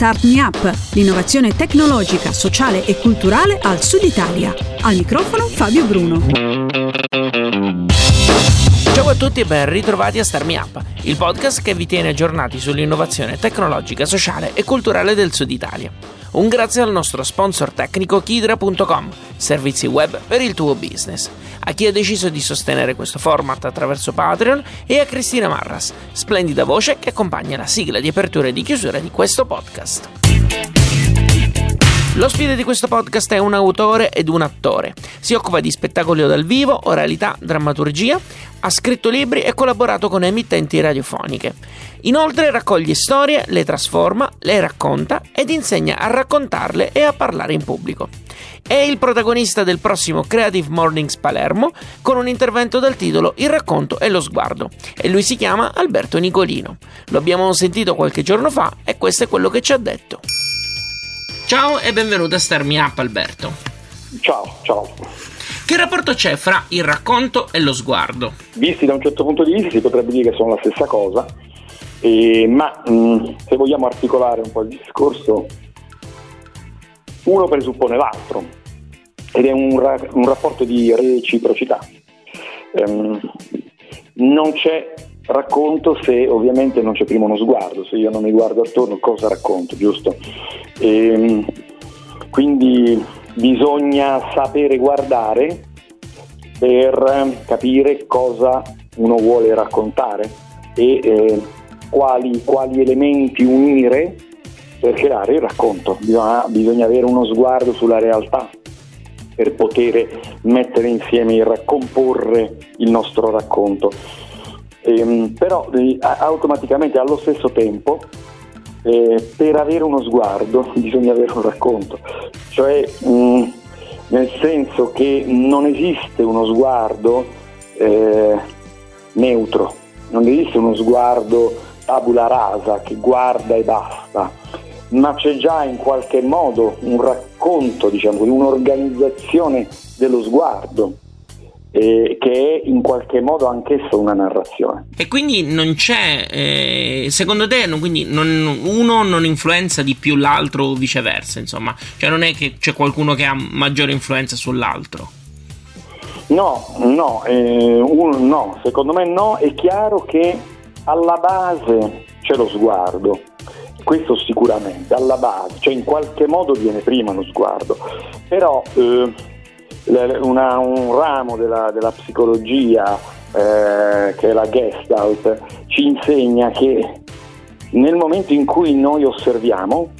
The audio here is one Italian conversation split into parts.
Start Me Up, l'innovazione tecnologica, sociale e culturale al Sud Italia. Al microfono Fabio Bruno. Ciao a tutti e ben ritrovati a Start Me Up, il podcast che vi tiene aggiornati sull'innovazione tecnologica, sociale e culturale del Sud Italia. Un grazie al nostro sponsor tecnico Kidra.com, servizi web per il tuo business, a chi ha deciso di sostenere questo format attraverso Patreon e a Cristina Marras, splendida voce che accompagna la sigla di apertura e di chiusura di questo podcast. L'ospite di questo podcast è un autore ed un attore. Si occupa di spettacoli dal vivo, oralità, drammaturgia, ha scritto libri e collaborato con emittenti radiofoniche. Inoltre raccoglie storie, le trasforma, le racconta ed insegna a raccontarle e a parlare in pubblico. È il protagonista del prossimo Creative Mornings Palermo con un intervento dal titolo Il racconto e lo sguardo e lui si chiama Alberto Nicolino. Lo abbiamo sentito qualche giorno fa e questo è quello che ci ha detto. Ciao e benvenuto a Star Me Up Alberto. Ciao, ciao. Che rapporto c'è fra il racconto e lo sguardo? Visti da un certo punto di vista si potrebbe dire che sono la stessa cosa, eh, ma mh, se vogliamo articolare un po' il discorso, uno presuppone l'altro ed è un, ra- un rapporto di reciprocità. Um, non c'è racconto se ovviamente non c'è prima uno sguardo, se io non mi guardo attorno cosa racconto, giusto? E, ehm, quindi bisogna sapere guardare per capire cosa uno vuole raccontare e eh, quali, quali, elementi unire per creare il racconto. Bisogna, bisogna avere uno sguardo sulla realtà per poter mettere insieme e raccomporre il nostro racconto. Ehm, però eh, automaticamente allo stesso tempo eh, per avere uno sguardo bisogna avere un racconto, cioè mh, mm, nel senso che non esiste uno sguardo eh, neutro, non esiste uno sguardo tabula rasa che guarda e basta, ma c'è già in qualche modo un racconto, diciamo, un'organizzazione dello sguardo eh, che è in qualche modo anch'esso una narrazione. E quindi non c'è, eh, secondo te, non, non, uno non influenza di più l'altro o viceversa, insomma, cioè non è che c'è qualcuno che ha maggiore influenza sull'altro? No, no, eh, uno, no, secondo me no, è chiaro che alla base c'è lo sguardo, questo sicuramente, alla base, cioè in qualche modo viene prima lo sguardo, però eh, una, un ramo della, della psicologia eh, che è la Gestalt ci insegna che nel momento in cui noi osserviamo,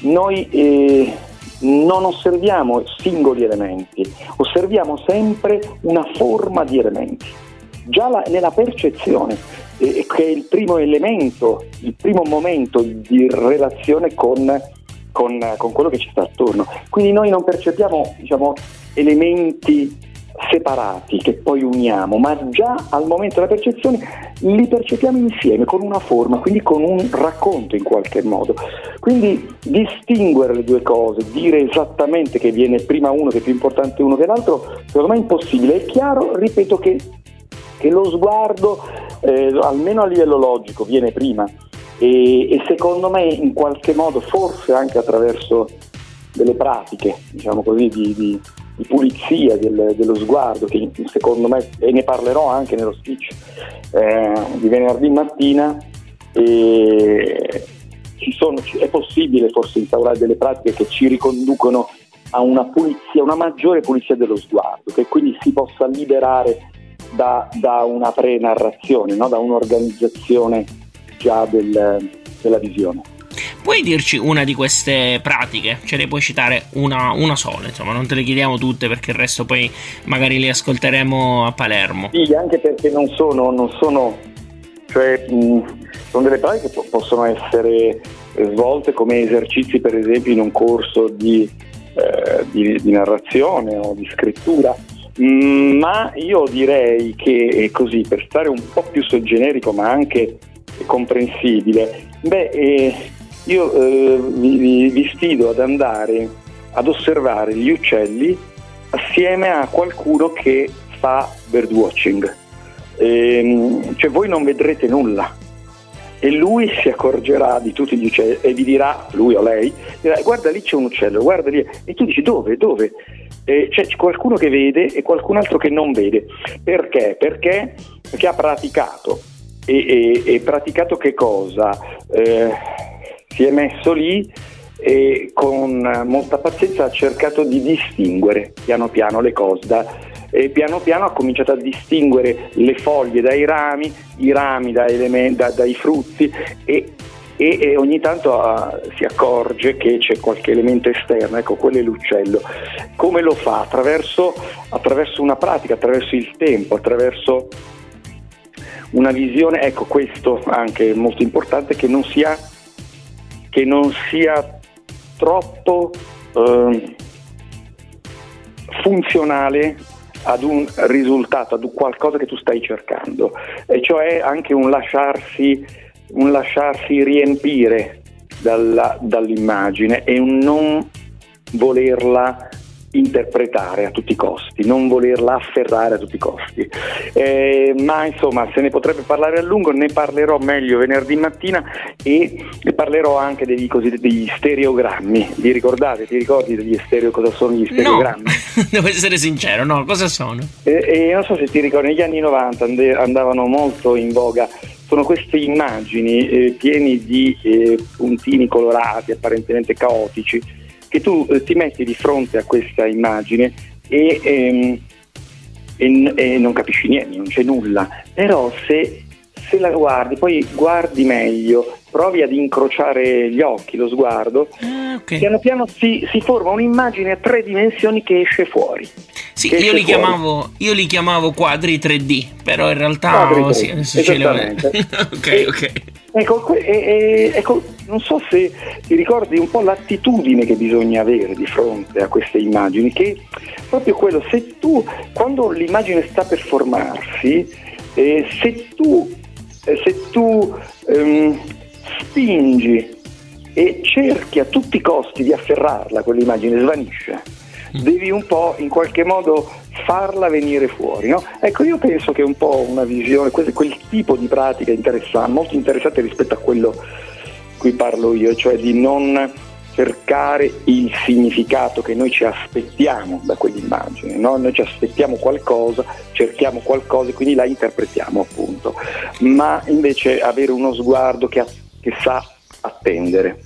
noi eh, non osserviamo singoli elementi, osserviamo sempre una forma di elementi. Già la, nella percezione, eh, che è il primo elemento, il primo momento di relazione con, con, con quello che ci sta attorno. Quindi noi non percepiamo diciamo, elementi separati che poi uniamo, ma già al momento della percezione li percepiamo insieme con una forma, quindi con un racconto in qualche modo. Quindi distinguere le due cose, dire esattamente che viene prima uno che è più importante uno che l'altro, secondo me è impossibile. È chiaro, ripeto, che, che lo sguardo, eh, almeno a livello logico, viene prima e, e secondo me in qualche modo, forse anche attraverso delle pratiche, diciamo così, di, di di pulizia del, dello sguardo, che secondo me, e ne parlerò anche nello speech eh, di venerdì mattina, sono, è possibile forse instaurare delle pratiche che ci riconducono a una pulizia, una maggiore pulizia dello sguardo, che quindi si possa liberare da, da una pre-narrazione, no? da un'organizzazione già del, della visione. Puoi dirci una di queste pratiche? Ce ne puoi citare una, una, sola, insomma, non te le chiediamo tutte perché il resto poi magari le ascolteremo a Palermo. Sì, anche perché non sono, non sono cioè, mh, sono delle pratiche che possono essere svolte come esercizi, per esempio, in un corso di, eh, di, di narrazione o di scrittura. ma io direi che è così, per stare un po' più generico ma anche comprensibile, beh, eh, io eh, vi, vi sfido ad andare ad osservare gli uccelli assieme a qualcuno che fa birdwatching. Ehm, cioè voi non vedrete nulla, e lui si accorgerà di tutti gli uccelli e vi dirà, lui o lei, dirà, guarda lì c'è un uccello, guarda lì, e tu dici dove, dove? E c'è qualcuno che vede e qualcun altro che non vede. Perché? Perché, perché ha praticato. E, e, e, praticato che cosa? Eh, si è messo lì e con molta pazienza ha cercato di distinguere piano piano le cose da, e piano piano ha cominciato a distinguere le foglie dai rami, i rami da element- da, dai frutti e, e, e ogni tanto uh, si accorge che c'è qualche elemento esterno, ecco quello è l'uccello. Come lo fa? Attraverso, attraverso una pratica, attraverso il tempo, attraverso una visione, ecco questo anche molto importante, che non sia, che non sia troppo eh, funzionale ad un risultato, ad un qualcosa che tu stai cercando, e cioè anche un lasciarsi, un lasciarsi riempire dalla, dall'immagine e un non volerla interpretare a tutti i costi, non volerla afferrare a tutti i costi. Eh, ma insomma, se ne potrebbe parlare a lungo, ne parlerò meglio venerdì mattina e ne parlerò anche degli cosiddetti stereogrammi. Vi ricordate? Ti ricordi degli stereo, cosa sono gli stereogrammi? No, devo essere sincero, no, cosa sono? Eh, eh, non so se ti ricordi, negli anni 90 andavano molto in voga sono queste immagini eh, piene di eh, puntini colorati, apparentemente caotici, che tu eh, ti metti di fronte a questa immagine e, ehm, e, e, non capisci niente, non c'è nulla, però se, se la guardi, poi guardi meglio, provi ad incrociare gli occhi, lo sguardo, ah, okay. piano piano si, si, forma un'immagine a tre dimensioni che esce fuori. Sì, io li, chiamavo, io li, chiamavo, quadri 3D, però in realtà 3D, sì, esattamente. ok, e, ok. Ecco, e, e, ecco, non so se ti ricordi un po' l'attitudine che bisogna avere di fronte a queste immagini, che proprio quello, se tu, quando l'immagine sta per formarsi, eh, se tu, eh, se tu ehm, spingi e cerchi a tutti i costi di afferrarla, quell'immagine svanisce. Mm. Devi un po' in qualche modo farla venire fuori. No? Ecco, io penso che un po' una visione, quel, quel tipo di pratica interessante, molto interessante rispetto a quello cui parlo io, cioè di non cercare il significato che noi ci aspettiamo da quell'immagine, no? noi ci aspettiamo qualcosa, cerchiamo qualcosa e quindi la interpretiamo appunto, ma invece avere uno sguardo che, che sa attendere.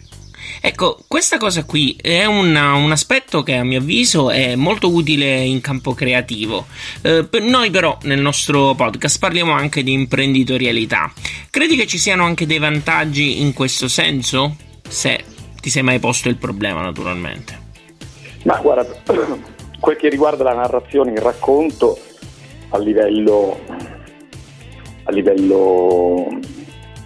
Ecco, questa cosa qui è una, un aspetto che a mio avviso è molto utile in campo creativo. Eh, per noi però nel nostro podcast parliamo anche di imprenditorialità. Credi che ci siano anche dei vantaggi in questo senso? Se ti sei mai posto il problema naturalmente. Ma guarda, quel che riguarda la narrazione, il racconto a livello, a livello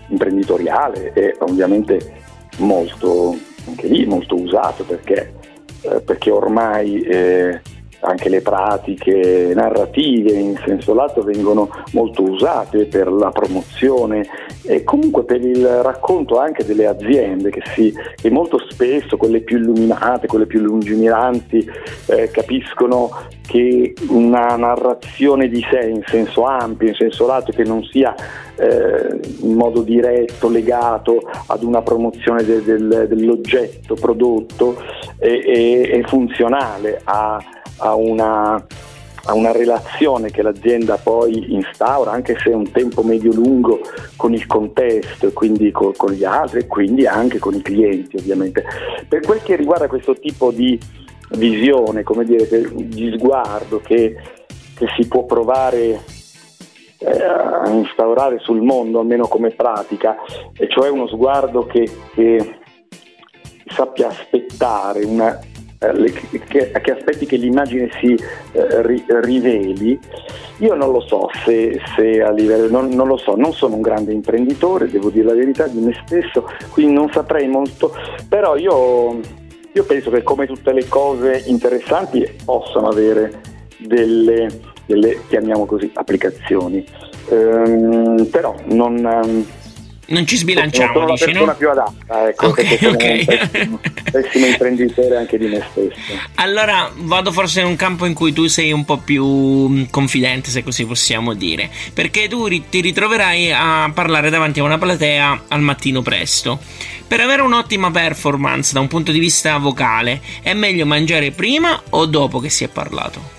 imprenditoriale è ovviamente molto anche lì molto usato perché, eh, perché ormai eh, anche le pratiche narrative in senso lato vengono molto usate per la promozione e comunque per il racconto anche delle aziende che, si, che molto spesso quelle più illuminate, quelle più lungimiranti eh, capiscono che una narrazione di sé in senso ampio, in senso lato, che non sia eh, in modo diretto legato ad una promozione de, del, dell'oggetto prodotto è, è, è funzionale a a una, a una relazione che l'azienda poi instaura, anche se è un tempo medio-lungo, con il contesto e quindi con, con gli altri e quindi anche con i clienti ovviamente. Per quel che riguarda questo tipo di visione, come dire, di sguardo che, che si può provare eh, a instaurare sul mondo, almeno come pratica, e cioè uno sguardo che, che sappia aspettare una, eh, che, che, aspetti che l'immagine si eh, ri, riveli, io non lo so se, se a livello, non, non, lo so, non sono un grande imprenditore, devo dire la verità di me stesso, quindi non saprei molto, però io, io penso che come tutte le cose interessanti possano avere delle, delle chiamiamo così, applicazioni, ehm, però non... Non ci sbilanciamo, sono dici, la persona no? più adatta, ecco, Ok, perché sono ok. un pessimo, pessimo imprenditore anche di me stesso. Allora vado forse in un campo in cui tu sei un po' più mh, confidente, se così possiamo dire, perché tu ri- ti ritroverai a parlare davanti a una platea al mattino presto. Per avere un'ottima performance da un punto di vista vocale, è meglio mangiare prima o dopo che si è parlato?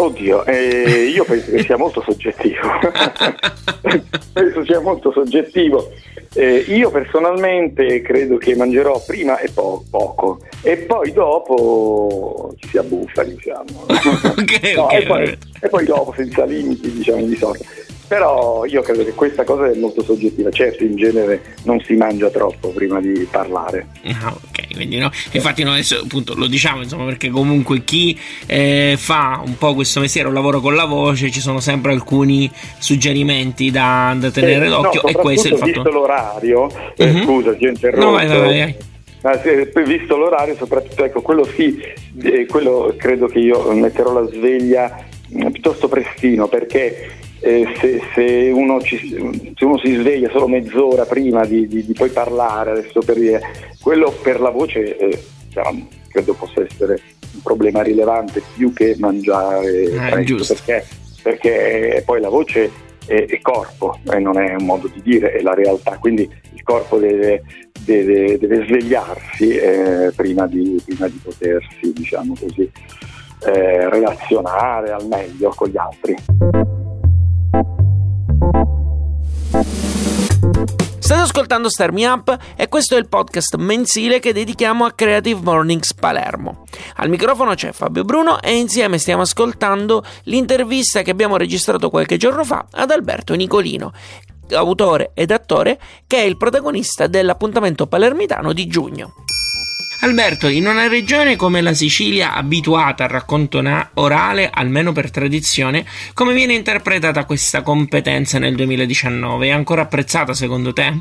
Oddio, eh, io penso che sia molto soggettivo. penso sia molto soggettivo. Eh, io personalmente credo che mangerò prima e po- poco e poi dopo ci si abbuffa, diciamo. ok, No, ok. e, poi, e poi dopo senza limiti, diciamo di solito. Però io credo che questa cosa è molto soggettiva. Certo, in genere non si mangia troppo prima di parlare. Ah, ok, quindi no. Infatti, noi adesso appunto lo diciamo, insomma, perché comunque chi eh, fa un po' questo mestiere, un lavoro con la voce, ci sono sempre alcuni suggerimenti da, da tenere Eh, d'occhio. no, e questo è il fatto. visto l'orario, eh, Mhm. scusa, ti ho interrotto. No, vai, vai, vai, vai. Ma se- visto l'orario, soprattutto, ecco, quello sì, eh, quello credo che io metterò la sveglia eh, piuttosto prestino perché eh, se, se uno ci- se uno si sveglia solo mezz'ora prima di, di- di poi parlare, adesso per dire, quello per la voce eh, diciamo, credo possa essere un problema rilevante più che mangiare Eh, presto, giusto. perché, perché poi la voce è, è corpo e non è un modo di dire, è la realtà, quindi il corpo deve, deve- deve svegliarsi eh, prima, di, prima di potersi, diciamo così, eh, relazionare al meglio con gli altri. State ascoltando Star Me Up e questo è il podcast mensile che dedichiamo a Creative Mornings Palermo. Al microfono c'è Fabio Bruno e insieme stiamo ascoltando l'intervista che abbiamo registrato qualche giorno fa ad Alberto Nicolino, autore ed attore che è il protagonista dell'appuntamento palermitano di giugno. Alberto, in una regione come la Sicilia, abituata al racconto orale, almeno per tradizione, come viene interpretata questa competenza nel 2019? È ancora apprezzata secondo te?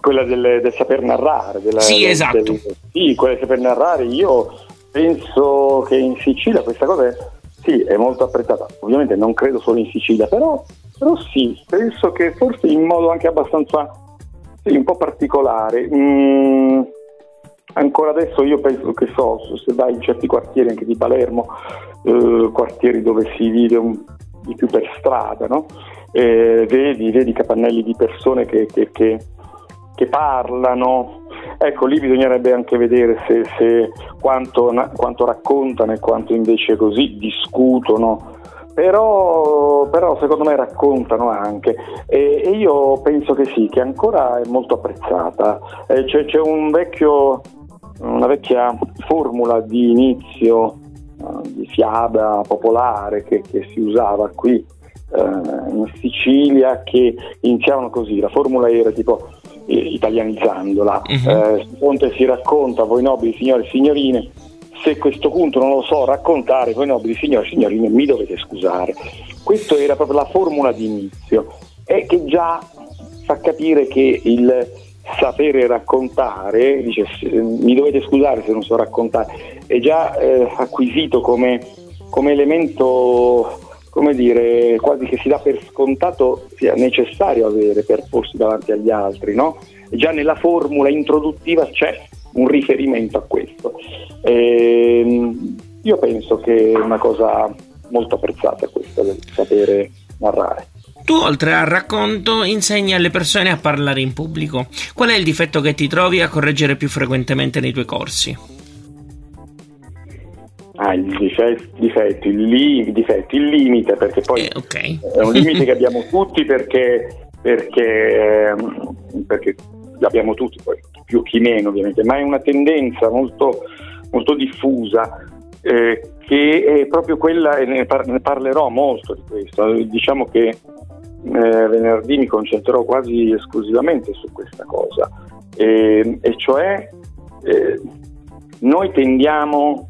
Quella del, del saper narrare. della- Sì, del- esatto. del- sì, quella del saper narrare, io penso che in Sicilia questa cosa è, sì, è molto apprezzata. Ovviamente non credo solo in Sicilia, però, però sì, penso che forse in modo anche abbastanza, sì, un po' particolare. Mm, ancora adesso io penso che so, se vai in certi quartieri anche di Palermo, eh, quartieri dove si vive un- di più per strada, no? Eh, vedi, vedi capannelli di persone che, che- che- che parlano. Ecco, lì bisognerebbe anche vedere se, se quanto, quanto raccontano e quanto invece così discutono. Però, però secondo me raccontano anche e, e io penso che sì, che ancora è molto apprezzata. Eh, c'è, c'è un vecchio, una vecchia formula di inizio eh, di fiaba popolare che, che si usava qui eh, in Sicilia che iniziavano così, la formula era tipo eh, italianizzandola, Mhm. eh, su fonte si racconta, voi nobili signori e signorine, se questo punto non lo so raccontare, voi nobili signori e signorine mi dovete scusare. Questa era proprio la formula di inizio e che già fa capire che il sapere raccontare, dice "S- mi dovete scusare se non so raccontare, è già eh, acquisito come, come elemento, come dire, quasi che si dà per scontato sia necessario avere per porsi davanti agli altri, no? Già nella formula introduttiva c'è un riferimento a questo. Ehm, io penso che è una cosa molto apprezzata questa del sapere narrare. Tu, oltre al racconto, insegni alle persone a parlare in pubblico. Qual è il difetto che ti trovi a correggere più frequentemente nei tuoi corsi? Ah, il difetto, difetto, il, li- difetto, il limite, perché poi Eh, ok. è un limite che abbiamo tutti perché, perché, ehm, perché l'abbiamo tutti, poi più chi meno ovviamente, ma è una tendenza molto, molto diffusa eh, che è proprio quella, e ne, par- ne parlerò molto di questo, diciamo che eh, venerdì mi concentrerò quasi esclusivamente su questa cosa, e, e cioè eh, noi tendiamo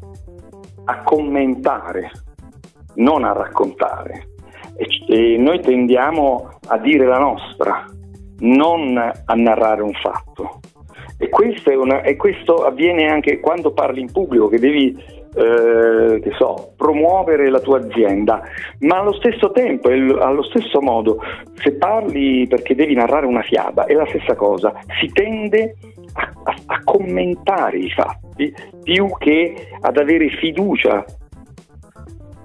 a commentare, non a raccontare. E, e noi tendiamo a dire la nostra, non a narrare un fatto. E una- e questo avviene anche quando parli in pubblico, che devi eh, che so, promuovere la tua azienda, ma allo stesso tempo e allo stesso modo, se parli perché devi narrare una fiaba, è la stessa cosa, si tende a, a, a commentare i fatti più che ad avere fiducia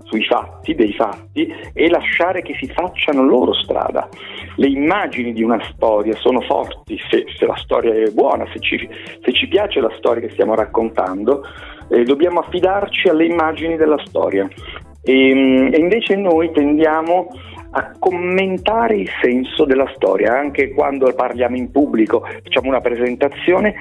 sui fatti, dei fatti e lasciare che si facciano loro strada. Le immagini di una storia sono forti se, se la storia è buona, se ci, se ci, piace la storia che stiamo raccontando, eh, dobbiamo affidarci alle immagini della storia. E, e invece noi tendiamo a commentare il senso della storia, anche quando parliamo in pubblico, facciamo una presentazione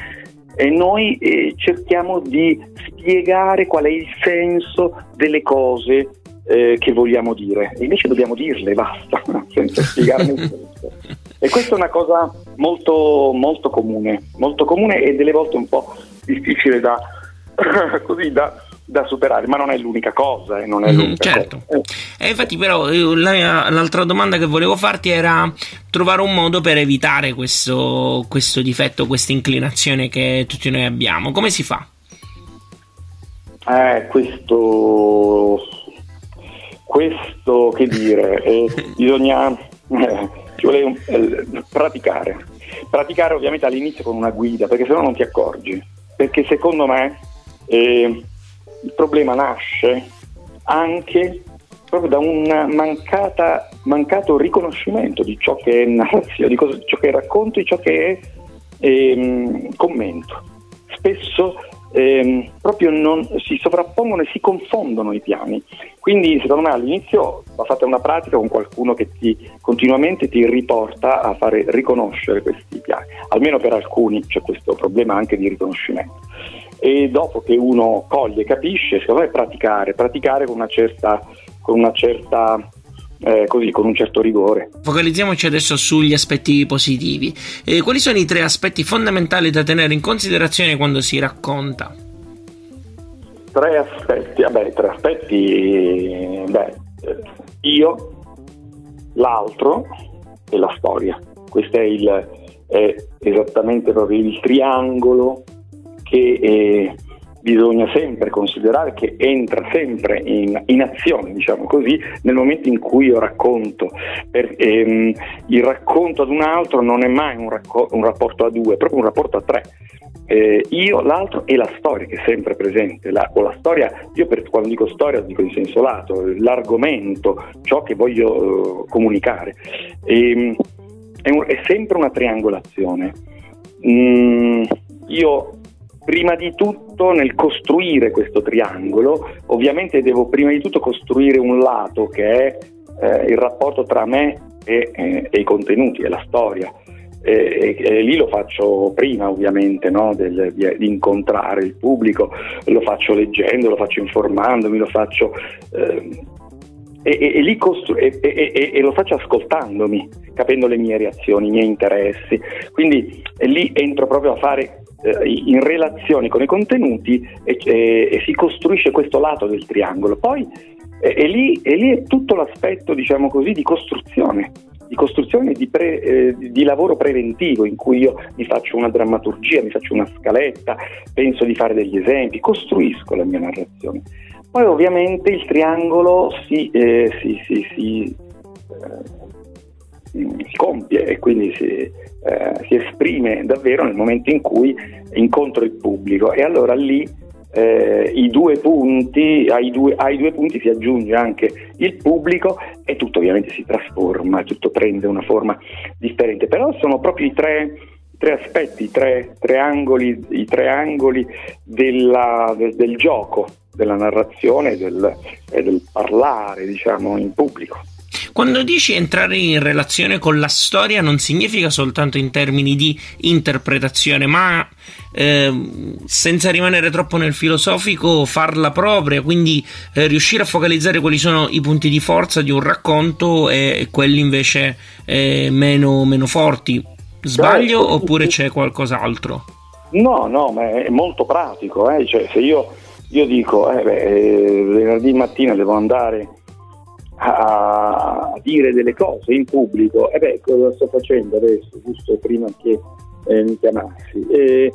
e noi eh, cerchiamo di spiegare qual è il senso delle cose eh, che vogliamo dire. Invece dobbiamo dirle, basta, senza spiegarne il senso. E questa è una cosa molto, molto comune, molto comune e delle volte un po' difficile da, così, da, da superare, ma non è l'unica cosa. Eh, non è mm, l'unica certo. Cosa. E infatti, però, la, l'altra domanda che volevo farti era trovare un modo per evitare questo, questo difetto, questa inclinazione che tutti noi abbiamo. Come si fa? Eh, questo questo che dire, eh, bisogna eh, vuole eh, praticare. Praticare ovviamente all'inizio con una guida, perché se no non ti accorgi. Perché secondo me eh, il problema nasce anche proprio da un mancato riconoscimento di ciò che è narrazione, di, cosa, ciò che è racconto, di ciò che è ehm, commento. Spesso ehm, proprio non, si sovrappongono e si confondono i piani. Quindi secondo me all'inizio va fatta una pratica con qualcuno che ti, continuamente ti riporta a fare riconoscere questi piani, almeno per alcuni c'è questo problema anche di riconoscimento. E dopo che uno coglie e capisce, secondo me praticare, praticare con una certa, con una certa eh, così con un certo rigore. Focalizziamoci adesso sugli aspetti positivi. Eh, quali sono i tre aspetti fondamentali da tenere in considerazione quando si racconta? Tre aspetti, vabbè, tre aspetti, beh, io, l'altro e la storia. Questo è, il, è esattamente proprio il triangolo che eh, bisogna sempre considerare che entra sempre in, in, azione, diciamo così, nel momento in cui io racconto. Per, ehm, il racconto ad un altro non è mai un, racco- un rapporto a due, è proprio un rapporto a tre. Eh, io, l'altro e la storia che è sempre presente, la, o la storia, io per, quando dico storia dico in senso lato, l'argomento, ciò che voglio uh, comunicare. E, ehm, è, un, è, sempre una triangolazione. Mm, io prima di tutto nel costruire questo triangolo, ovviamente devo prima di tutto costruire un lato che è eh, il rapporto tra me e, eh, e, i contenuti, e la storia. E, e, lì lo faccio prima ovviamente no? Del, di, di, incontrare il pubblico, lo faccio leggendo, lo faccio informandomi, lo faccio... Eh, e, e, costru- e, e, lo faccio ascoltandomi, capendo le mie reazioni, i miei interessi. Quindi lì entro proprio a fare in relazione con i contenuti e, e, e, si costruisce questo lato del triangolo. Poi è lì, lì, è tutto l'aspetto, diciamo così, di costruzione, di costruzione di, pre, eh, di, lavoro preventivo in cui io mi faccio una drammaturgia, mi faccio una scaletta, penso di fare degli esempi, costruisco la mia narrazione. Poi ovviamente il triangolo si, eh, si, si, si eh, si compie e quindi si, eh, si, esprime davvero nel momento in cui incontro il pubblico e allora lì eh, due punti, ai, due, ai due punti si aggiunge anche il pubblico e tutto ovviamente si trasforma, tutto prende una forma differente, però sono proprio i tre, tre aspetti, i tre, tre, angoli, i tre angoli della, del, del, gioco, della narrazione e del, del parlare diciamo, in pubblico. Quando dici entrare in relazione con la storia non significa soltanto in termini di interpretazione, ma eh, senza rimanere troppo nel filosofico, farla propria, quindi eh, riuscire a focalizzare quali sono i punti di forza di un racconto e, e quelli invece eh, meno, meno, forti. Sbaglio Beh, oppure c'è qualcos'altro? No, no, ma è molto pratico. Eh? Cioè, se io, io dico, eh, beh, eh, venerdì mattina devo andare a, dire delle cose in pubblico, e beh, cosa sto facendo adesso, giusto prima che eh, mi chiamassi? E,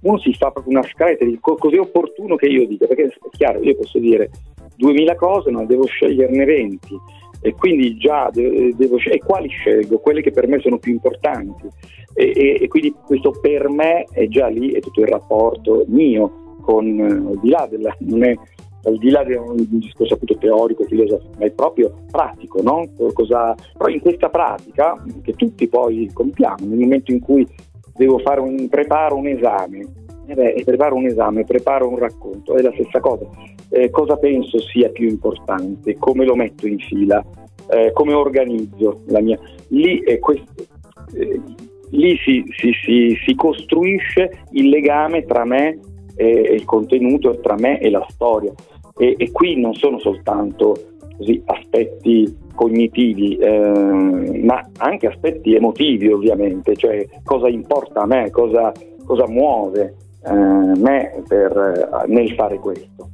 uno si fa proprio una scaletta di così opportuno che io dica, perché è chiaro, io posso dire 2000 cose, ma devo sceglierne 20 e quindi già devo scegliere, quali scelgo? Quelle che per me sono più importanti e, e, e, quindi questo per me è già lì, è tutto il rapporto mio con, al di là della, non è al di là di un discorso appunto teorico, filosofico, ma è proprio pratico, no? Cosa, però in questa pratica, che tutti poi compiamo, nel momento in cui devo fare un, preparo un esame, eh beh, preparo un esame, preparo un racconto, è la stessa cosa. Eh, cosa penso sia più importante? Come lo metto in fila? Eh, come organizzo la mia... Lì, questo, eh, lì si, si, si, si, costruisce il legame tra me e il contenuto, tra me e la storia. E, e qui non sono soltanto così, aspetti cognitivi, eh, ma anche aspetti emotivi ovviamente, cioè cosa importa a me, cosa, cosa muove eh, me per, eh, nel fare questo.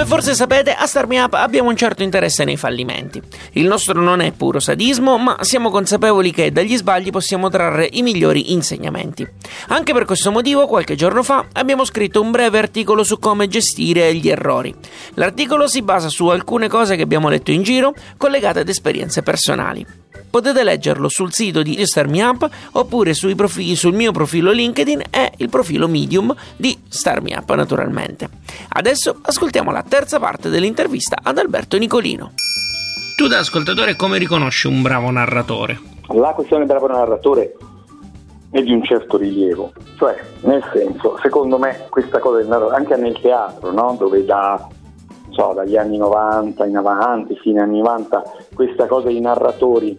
Come forse sapete, a Star Me Up abbiamo un certo interesse nei fallimenti. Il nostro non è puro sadismo, ma siamo consapevoli che dagli sbagli possiamo trarre i migliori insegnamenti. Anche per questo motivo, qualche giorno fa, abbiamo scritto un breve articolo su come gestire gli errori. L'articolo si basa su alcune cose che abbiamo letto in giro, collegate ad esperienze personali. Potete leggerlo sul sito di Star Me Up oppure profili, sul mio profilo LinkedIn e il profilo Medium di Star Me Up naturalmente. Adesso ascoltiamo la terza parte dell'intervista ad Alberto Nicolino. Tu da ascoltatore come riconosci un bravo narratore? La questione del bravo narratore è di un certo rilievo, cioè nel senso, secondo me questa cosa del narratore, anche nel teatro, no? dove da so, dagli anni 90 in avanti, fine anni 90, questa cosa dei narratori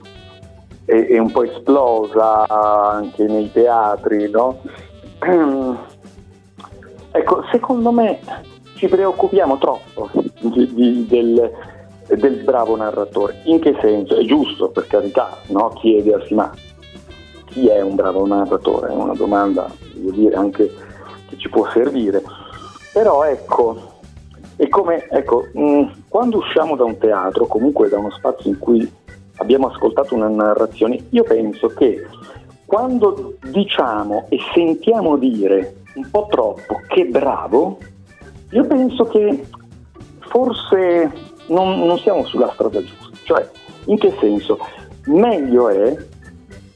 è, è un po' esplosa anche nei teatri, no? ecco, secondo me ci preoccupiamo troppo di, di, del, del, bravo narratore. In che senso? È giusto, per carità, no? chiedersi ma chi è un bravo narratore? È una domanda, dire, anche che ci può servire. Però ecco, è come, ecco, mh, quando usciamo da un teatro, comunque da uno spazio in cui abbiamo ascoltato una narrazione, io penso che quando diciamo e sentiamo dire un po' troppo che bravo, io penso che forse non, non siamo sulla strada giusta. Cioè, in che senso? Meglio è,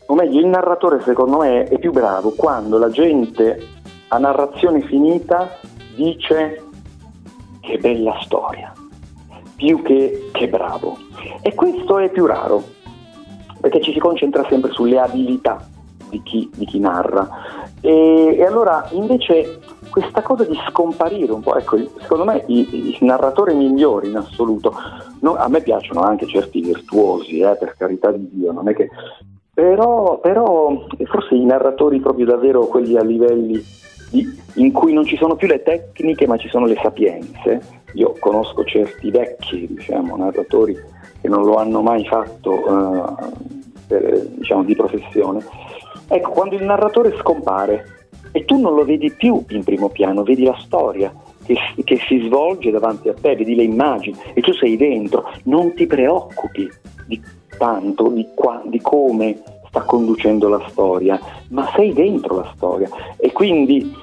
o meglio, il narratore secondo me è più bravo quando la gente a narrazione finita dice che bella storia, più che che bravo. E questo è più raro, perché ci si concentra sempre sulle abilità di chi, di chi narra. E, e, allora invece questa cosa di scomparire un po', ecco, secondo me i, i narratori migliori in assoluto, no, a me piacciono anche certi virtuosi, eh, per carità di Dio, non è che... Però, però forse i narratori proprio davvero quelli a livelli in cui non ci sono più le tecniche ma ci sono le sapienze. Io conosco certi vecchi diciamo, narratori che non lo hanno mai fatto uh, per, diciamo, di professione. Ecco, quando il narratore scompare e tu non lo vedi più in primo piano, vedi la storia che, che si svolge davanti a te, vedi le immagini e tu sei dentro, non ti preoccupi di tanto, di, qua, di come sta conducendo la storia, ma sei dentro la storia e quindi,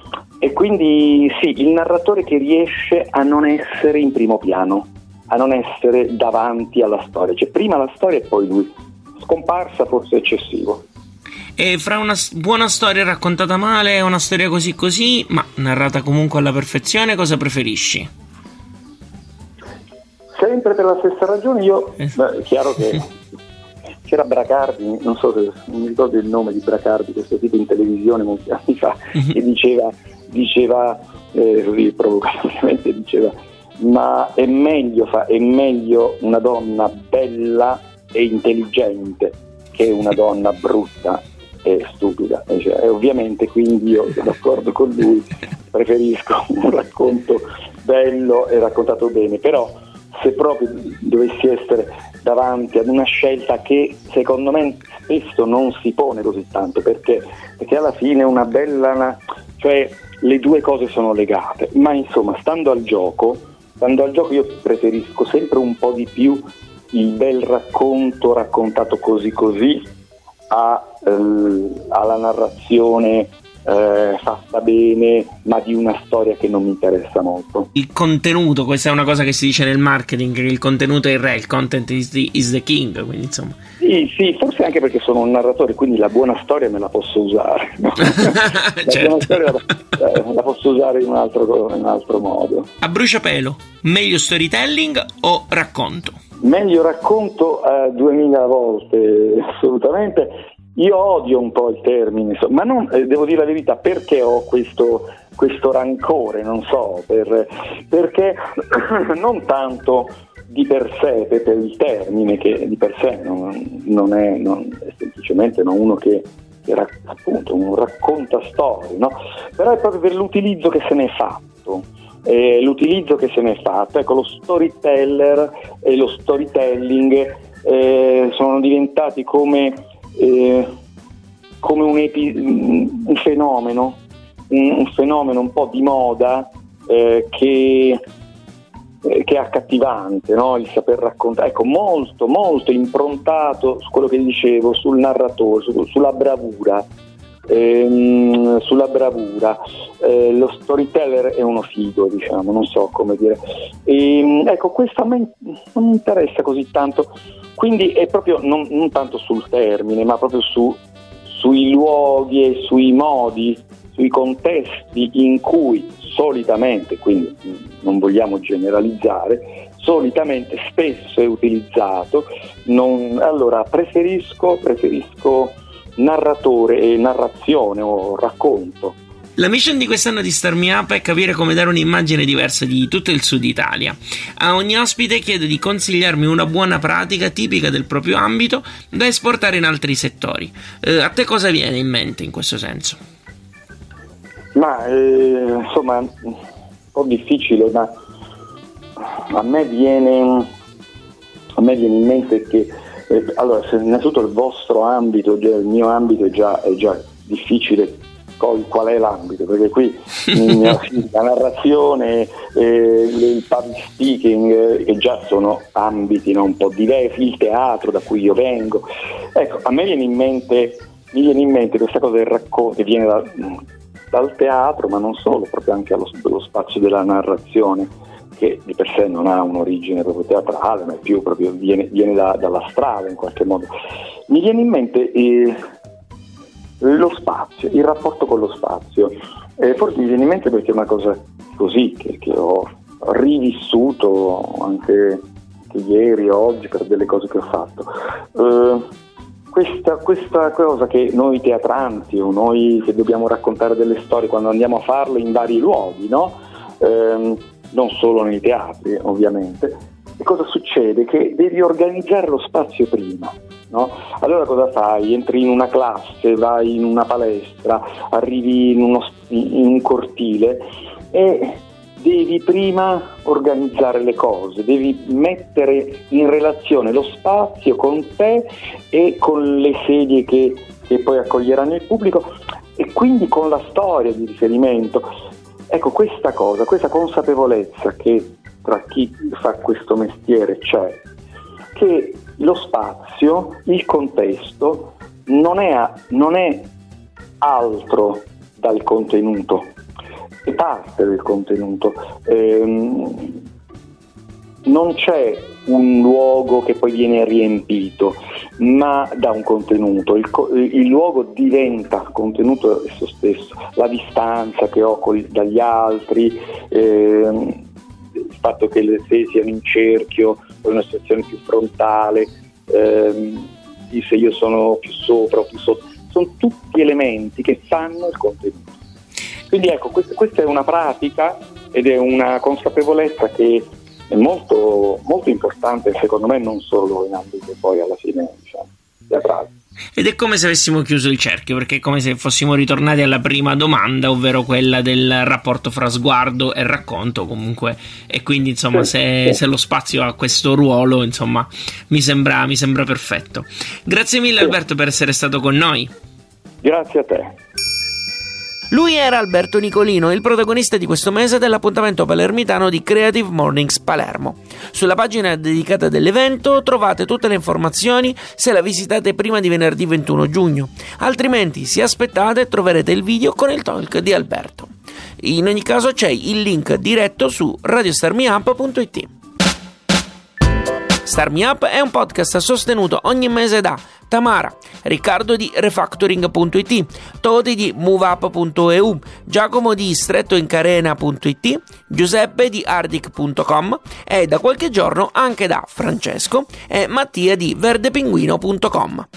e quindi sì, il narratore che riesce a non essere in primo piano, a non essere davanti alla storia, cioè prima la storia e poi lui. Scomparsa forse eccessivo. E fra una buona storia raccontata male e una storia così così, ma narrata comunque alla perfezione, cosa preferisci? Sempre per la stessa ragione, io, eh. beh, è chiaro che c'era Bracardi, non so se non mi ricordo il nome di Bracardi, questo tipo in televisione molti anni fa, mhm. che diceva, diceva eh, provocatoriamente diceva ma è meglio, fa, è meglio una donna bella e intelligente che una donna brutta e stupida. E, cioè, e ovviamente quindi io sono d'accordo con lui, preferisco un racconto bello e raccontato bene, però se proprio dovessi essere davanti ad una scelta che secondo me spesso non si pone così tanto perché, perché alla fine una bella cioè le due cose sono legate ma insomma stando al gioco stando al gioco io preferisco sempre un po' di più il bel racconto raccontato così così a, eh, alla narrazione eh, fatta bene, ma di una storia che non mi interessa molto. Il contenuto, questa è una cosa che si dice nel marketing, che il contenuto è il re, il content is the, is the king, quindi insomma. Sì, sì, forse anche perché sono un narratore, quindi la buona storia me la posso usare. No? la certo. buona storia la, eh, la, posso usare in un, altro, in un altro modo. A bruciapelo, meglio storytelling o racconto? Meglio racconto eh, 2000 volte, assolutamente. Io odio un po' il termine, ma non, eh, devo dire la verità, perché ho questo, questo rancore, non so, per, perché non tanto di per sé, per, il termine, che di per sé non, non, è, non è, semplicemente no, uno che, che appunto un racconta storie, no? però è proprio per l'utilizzo che se ne è fatto. Eh, l'utilizzo che se ne è fatto, ecco lo storyteller e lo storytelling eh, sono diventati come eh, come un, epi- un fenomeno, un, un, fenomeno un po' di moda eh, che, eh, che, è accattivante, no? il saper raccontare, ecco, molto, molto improntato su quello che dicevo, sul narratore, su, sulla bravura. Ehm, sulla bravura. Eh, lo storyteller è uno figo diciamo non so come dire. E, ehm, ecco questo a me non mi interessa così tanto. Quindi è proprio non, non tanto sul termine, ma proprio su, sui luoghi e sui modi, sui contesti in cui solitamente, quindi non vogliamo generalizzare, solitamente spesso è utilizzato. Non, allora preferisco, preferisco narratore e narrazione o racconto la mission di quest'anno di Star Me Up è capire come dare un'immagine diversa di tutto il sud Italia. A ogni ospite chiedo di consigliarmi una buona pratica tipica del proprio ambito da esportare in altri settori. Eh, a te cosa viene in mente in questo senso? Ma eh, insomma, un po' difficile, ma a me viene, a me viene in mente che eh, allora, innanzitutto il vostro ambito, il mio ambito è già, è già difficile qual è l'ambito, perché qui la narrazione, eh, il public speaking, eh, che già sono ambiti no, un po' diversi, il teatro da cui io vengo. Ecco, a me viene in mente, mi viene in mente questa cosa del racconto che viene da, dal teatro, ma non solo, proprio anche allo, allo spazio della narrazione che di per sé non ha un'origine proprio teatrale, ma è più proprio viene, viene da, dalla strada in qualche modo. Mi viene in mente eh, lo spazio, il rapporto con lo spazio. Eh, forse mi viene in mente perché è una cosa così che, che ho rivissuto anche, ieri, oggi, per delle cose che ho fatto. Eh, questa, questa, cosa che noi teatranti o noi che dobbiamo raccontare delle storie quando andiamo a farlo in vari luoghi, no? eh, non solo nei teatri ovviamente, e cosa succede? Che devi organizzare lo spazio prima. No? Allora cosa fai? Entri in una classe, vai in una palestra, arrivi in, uno, in un cortile e devi prima organizzare le cose, devi mettere in relazione lo spazio con te e con le sedie che, che poi accoglieranno il pubblico e quindi con la storia di riferimento. Ecco, questa cosa, questa consapevolezza che tra chi fa questo mestiere c'è, che lo spazio, il contesto non è, non è altro dal contenuto, è parte del contenuto. Ehm, non c'è un luogo che poi viene riempito, ma da un contenuto. Il, il luogo diventa contenuto esso stesso, la distanza che ho col, dagli altri, ehm, il fatto che le sé siano in cerchio, poi una situazione più frontale, ehm, se io sono più sopra o più sotto, sono tutti elementi che fanno il contenuto. Quindi ecco, questa, questa è una pratica ed è una consapevolezza che è molto, molto importante secondo me non solo in ambito poi alla fine diciamo, teatrale. Ed è come se avessimo chiuso il cerchio, perché è come se fossimo ritornati alla prima domanda, ovvero quella del rapporto fra sguardo e racconto, comunque. E quindi, insomma, se, se lo spazio ha questo ruolo, insomma, mi sembra, mi sembra perfetto. Grazie mille, Alberto, per essere stato con noi. Grazie a te. Lui era Alberto Nicolino, il protagonista di questo mese dell'appuntamento palermitano di Creative Mornings Palermo. Sulla pagina dedicata dell'evento trovate tutte le informazioni se la visitate prima di venerdì 21 giugno, altrimenti se aspettate troverete il video con il talk di Alberto. In ogni caso c'è il link diretto su radiostarmiup.it. Star Me Up è un podcast sostenuto ogni mese da Tamara, Riccardo di Refactoring.it, Toti di MoveUp.eu, Giacomo di strettoincarena.it, Giuseppe di Ardic.com e da qualche giorno anche da Francesco e Mattia di verdepinguino.com.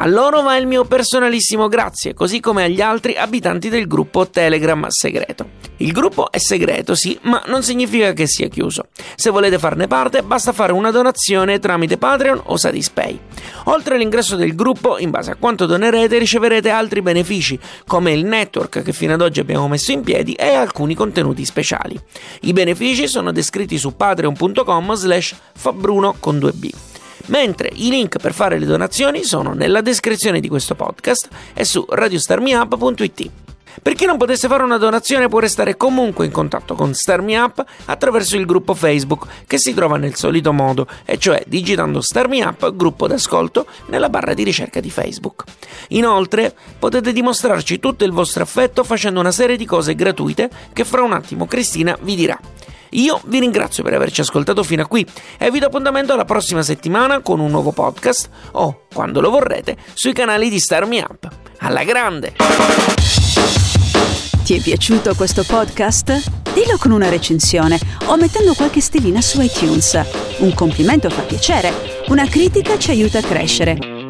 A loro va il mio personalissimo grazie, così come agli altri abitanti del gruppo Telegram segreto. Il gruppo è segreto, sì, ma non significa che sia chiuso. Se volete farne parte, basta fare una donazione tramite Patreon o Satispay. Oltre all'ingresso del gruppo, in base a quanto donerete, riceverete altri benefici, come il network che fino ad oggi abbiamo messo in piedi e alcuni contenuti speciali. I benefici sono descritti su patreon.com slash fabruno con 2b mentre i link per fare le donazioni sono nella descrizione di questo podcast e su radiostarmiup.it. Per chi non potesse fare una donazione può restare comunque in contatto con Starmi Up attraverso il gruppo Facebook che si trova nel solito modo, e cioè digitando Starmi Up gruppo d'ascolto nella barra di ricerca di Facebook. Inoltre potete dimostrarci tutto il vostro affetto facendo una serie di cose gratuite che fra un attimo Cristina vi dirà. Io vi ringrazio per averci ascoltato fino a qui e vi do appuntamento alla prossima settimana con un nuovo podcast o, quando lo vorrete, sui canali di Star Me Up. Alla grande! Ti è piaciuto questo podcast? Dillo con una recensione o mettendo qualche stellina su iTunes. Un complimento fa piacere, una critica ci aiuta a crescere.